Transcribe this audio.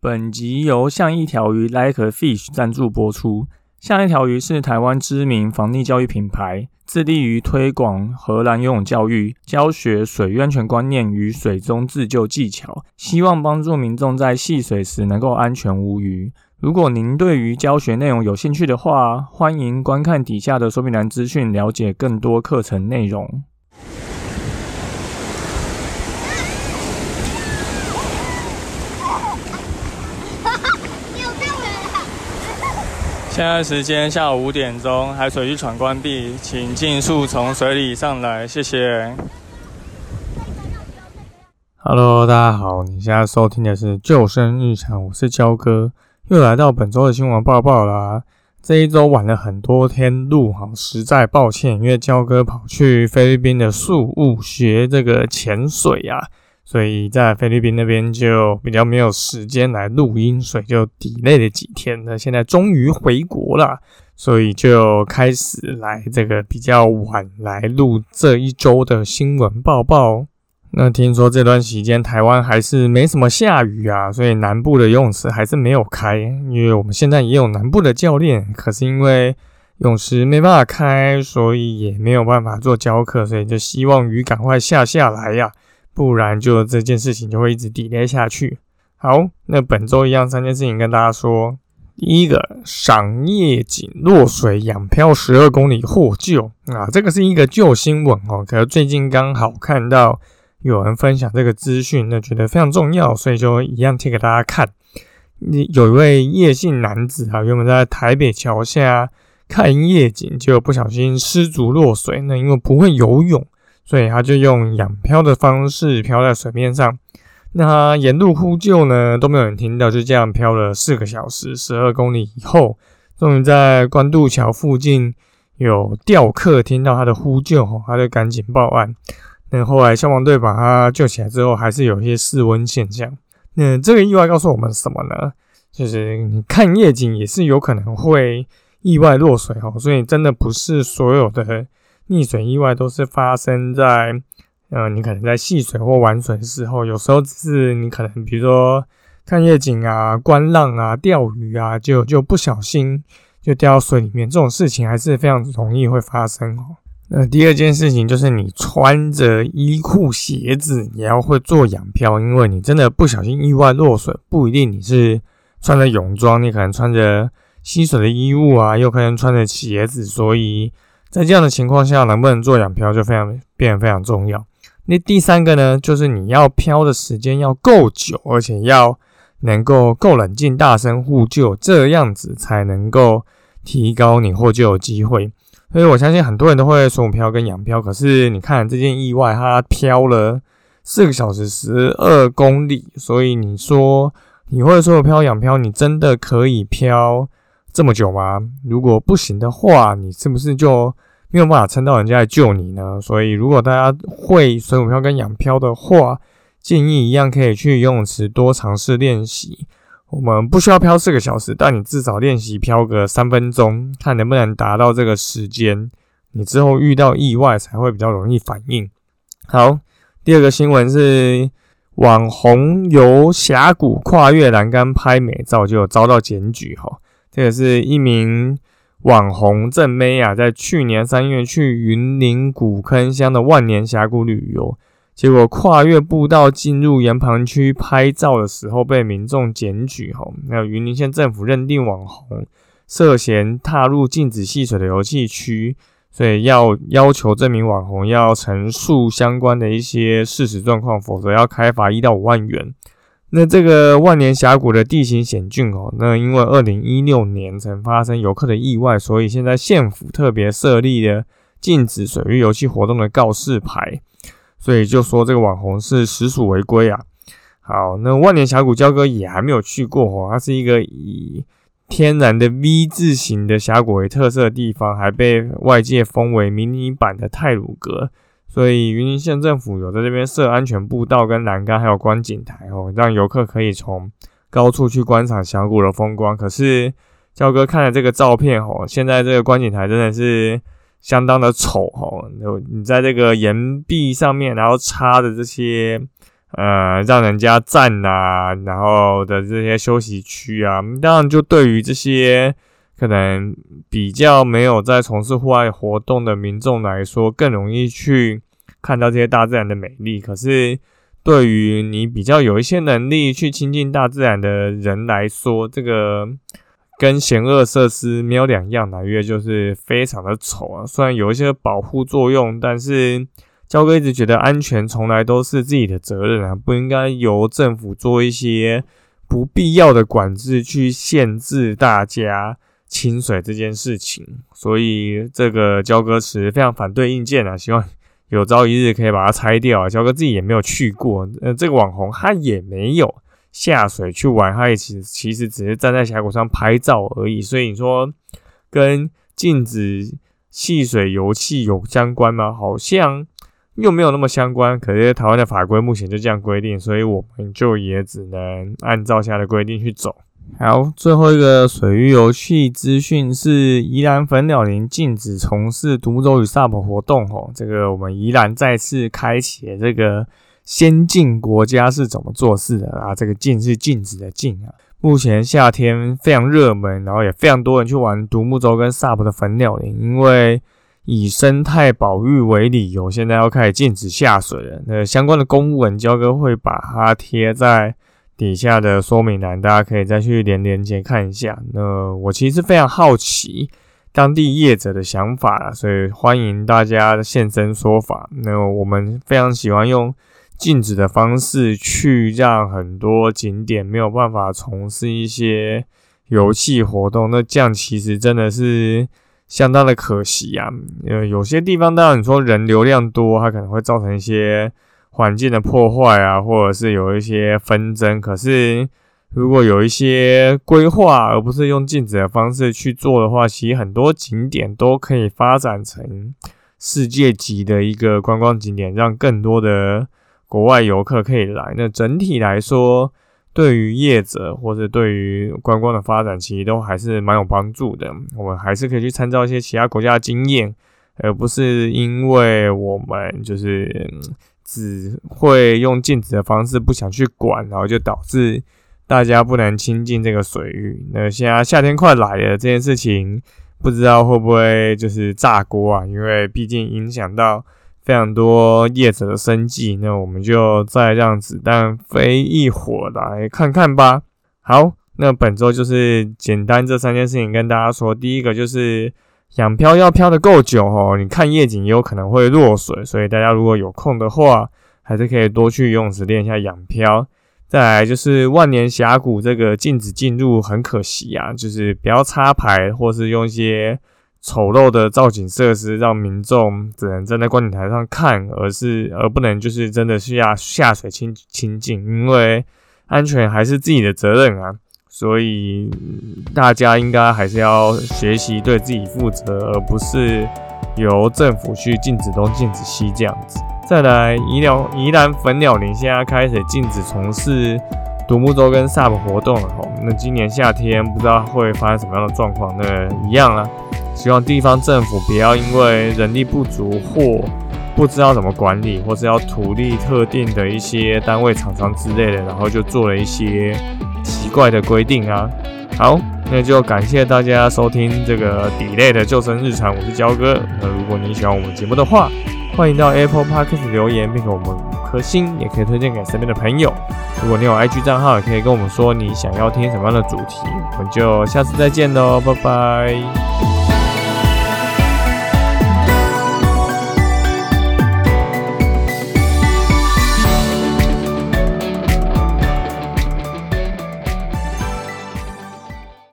本集由像一条鱼 Like a Fish 赞助播出。像一条鱼是台湾知名防溺教育品牌，致力于推广荷兰游泳教育，教学水安全观念与水中自救技巧，希望帮助民众在戏水时能够安全无虞。如果您对于教学内容有兴趣的话，欢迎观看底下的说明栏资讯，了解更多课程内容。现在时间下午五点钟，海水浴场关闭，请尽速从水里上来，谢谢。Hello，大家好，你现在收听的是救生日常，我是焦哥，又来到本周的新闻报报啦。这一周晚了很多天录，哈，实在抱歉，因为焦哥跑去菲律宾的宿务学这个潜水呀。所以在菲律宾那边就比较没有时间来录音，所以就 delay 了几天。那现在终于回国了，所以就开始来这个比较晚来录这一周的新闻报报。那听说这段时间台湾还是没什么下雨啊，所以南部的游泳池还是没有开。因为我们现在也有南部的教练，可是因为泳池没办法开，所以也没有办法做教课，所以就希望雨赶快下下来呀。不然就这件事情就会一直 delay 下去。好，那本周一样三件事情跟大家说。第一个，赏夜景落水仰漂十二公里获救啊，这个是一个旧新闻哦。可是最近刚好看到有人分享这个资讯，那觉得非常重要，所以就一样贴给大家看。有一位叶姓男子啊，原本在台北桥下看夜景，结果不小心失足落水，那因为不会游泳。所以他就用仰漂的方式漂在水面上，那他沿路呼救呢都没有人听到，就这样漂了四个小时，十二公里以后，终于在关渡桥附近有钓客听到他的呼救，他就赶紧报案。那后来消防队把他救起来之后，还是有一些室温现象。那这个意外告诉我们什么呢？就是你看夜景也是有可能会意外落水哦，所以真的不是所有的。溺水意外都是发生在，呃，你可能在戏水或玩水的时候，有时候只是你可能，比如说看夜景啊、观浪啊、钓鱼啊，就就不小心就掉到水里面，这种事情还是非常容易会发生哦。那第二件事情就是你穿着衣裤鞋子也要会做仰漂，因为你真的不小心意外落水，不一定你是穿着泳装，你可能穿着吸水的衣物啊，又可能穿着鞋子，所以。在这样的情况下，能不能做仰漂就非常变得非常重要。那第三个呢，就是你要漂的时间要够久，而且要能够够冷静、大声呼救，这样子才能够提高你获救的机会。所以我相信很多人都会说漂跟仰漂，可是你看这件意外，它漂了四个小时十二公里，所以你说你会说漂仰漂，你真的可以漂？这么久吗？如果不行的话，你是不是就没有办法撑到人家来救你呢？所以，如果大家会水母漂跟仰漂的话，建议一样可以去游泳池多尝试练习。我们不需要漂四个小时，但你至少练习漂个三分钟，看能不能达到这个时间。你之后遇到意外才会比较容易反应。好，第二个新闻是网红游峡谷跨越栏杆拍美照，就遭到检举哈。这个是一名网红郑妹啊，在去年三月去云林古坑乡的万年峡谷旅游，结果跨越步道进入岩盘区拍照的时候被民众检举，吼，那云林县政府认定网红涉嫌踏入禁止戏水的游戏区，所以要要求这名网红要陈述相关的一些事实状况，否则要开罚一到五万元。那这个万年峡谷的地形险峻哦，那因为二零一六年曾发生游客的意外，所以现在县府特别设立了禁止水域游戏活动的告示牌，所以就说这个网红是实属违规啊。好，那万年峡谷焦哥也还没有去过哦，它是一个以天然的 V 字形的峡谷为特色的地方，还被外界封为迷你版的泰鲁阁。所以云林县政府有在这边设安全步道跟栏杆，还有观景台哦，让游客可以从高处去观赏峡谷的风光。可是焦哥看了这个照片哦，现在这个观景台真的是相当的丑哦。你在这个岩壁上面，然后插的这些呃让人家站啊，然后的这些休息区啊，当然就对于这些可能比较没有在从事户外活动的民众来说，更容易去看到这些大自然的美丽。可是对于你比较有一些能力去亲近大自然的人来说，这个。跟险恶设施没有两样的，因为就是非常的丑啊。虽然有一些保护作用，但是焦哥一直觉得安全从来都是自己的责任啊，不应该由政府做一些不必要的管制去限制大家清水这件事情。所以这个焦哥池非常反对硬件啊，希望有朝一日可以把它拆掉啊。焦哥自己也没有去过，呃，这个网红他也没有。下水去玩，他也其其实只是站在峡谷上拍照而已。所以你说跟禁止戏水游戏有相关吗？好像又没有那么相关。可是台湾的法规目前就这样规定，所以我们就也只能按照下的规定去走。好，最后一个水域游戏资讯是宜兰粉鸟林禁止从事独木舟与 SUP 活动。吼，这个我们宜兰再次开启了这个。先进国家是怎么做事的啊？这个禁是禁止的禁啊。目前夏天非常热门，然后也非常多人去玩独木舟跟 SUP 的粉鸟林，因为以生态保育为理由，现在要开始禁止下水了。那相关的公文，焦哥会把它贴在底下的说明栏，大家可以再去连连接看一下。那我其实非常好奇当地业者的想法，所以欢迎大家现身说法。那我们非常喜欢用。禁止的方式去让很多景点没有办法从事一些游戏活动，那这样其实真的是相当的可惜啊。呃，有些地方当然你说人流量多，它可能会造成一些环境的破坏啊，或者是有一些纷争。可是如果有一些规划，而不是用禁止的方式去做的话，其实很多景点都可以发展成世界级的一个观光景点，让更多的。国外游客可以来，那整体来说，对于业者或者对于观光的发展，其实都还是蛮有帮助的。我们还是可以去参照一些其他国家的经验，而不是因为我们就是只会用禁止的方式，不想去管，然后就导致大家不能亲近这个水域。那现在夏天快来了，这件事情不知道会不会就是炸锅啊？因为毕竟影响到。非常多叶子的生计，那我们就再让子弹飞一会儿来看看吧。好，那本周就是简单这三件事情跟大家说。第一个就是仰漂要漂的够久哦，你看夜景也有可能会落水，所以大家如果有空的话，还是可以多去游泳池练一下仰漂。再来就是万年峡谷这个禁止进入，很可惜啊，就是不要插牌或是用一些。丑陋的造景设施让民众只能站在观景台上看，而是而不能就是真的是要下水亲亲近，因为安全还是自己的责任啊。所以大家应该还是要学习对自己负责，而不是由政府去禁止东禁止西这样子。再来，宜疗宜兰粉鸟林现在开始禁止从事。独木舟跟 SUP 活动了吼，那今年夏天不知道会发生什么样的状况？那一样啊，希望地方政府不要因为人力不足或不知道怎么管理，或是要图利特定的一些单位、厂商之类的，然后就做了一些奇怪的规定啊。好，那就感谢大家收听这个底类的救生日常，我是焦哥。那如果你喜欢我们节目的话，欢迎到 Apple Podcast 留言，并给我们五颗星，也可以推荐给身边的朋友。如果你有 IG 账号，也可以跟我们说你想要听什么样的主题，我们就下次再见喽，拜拜。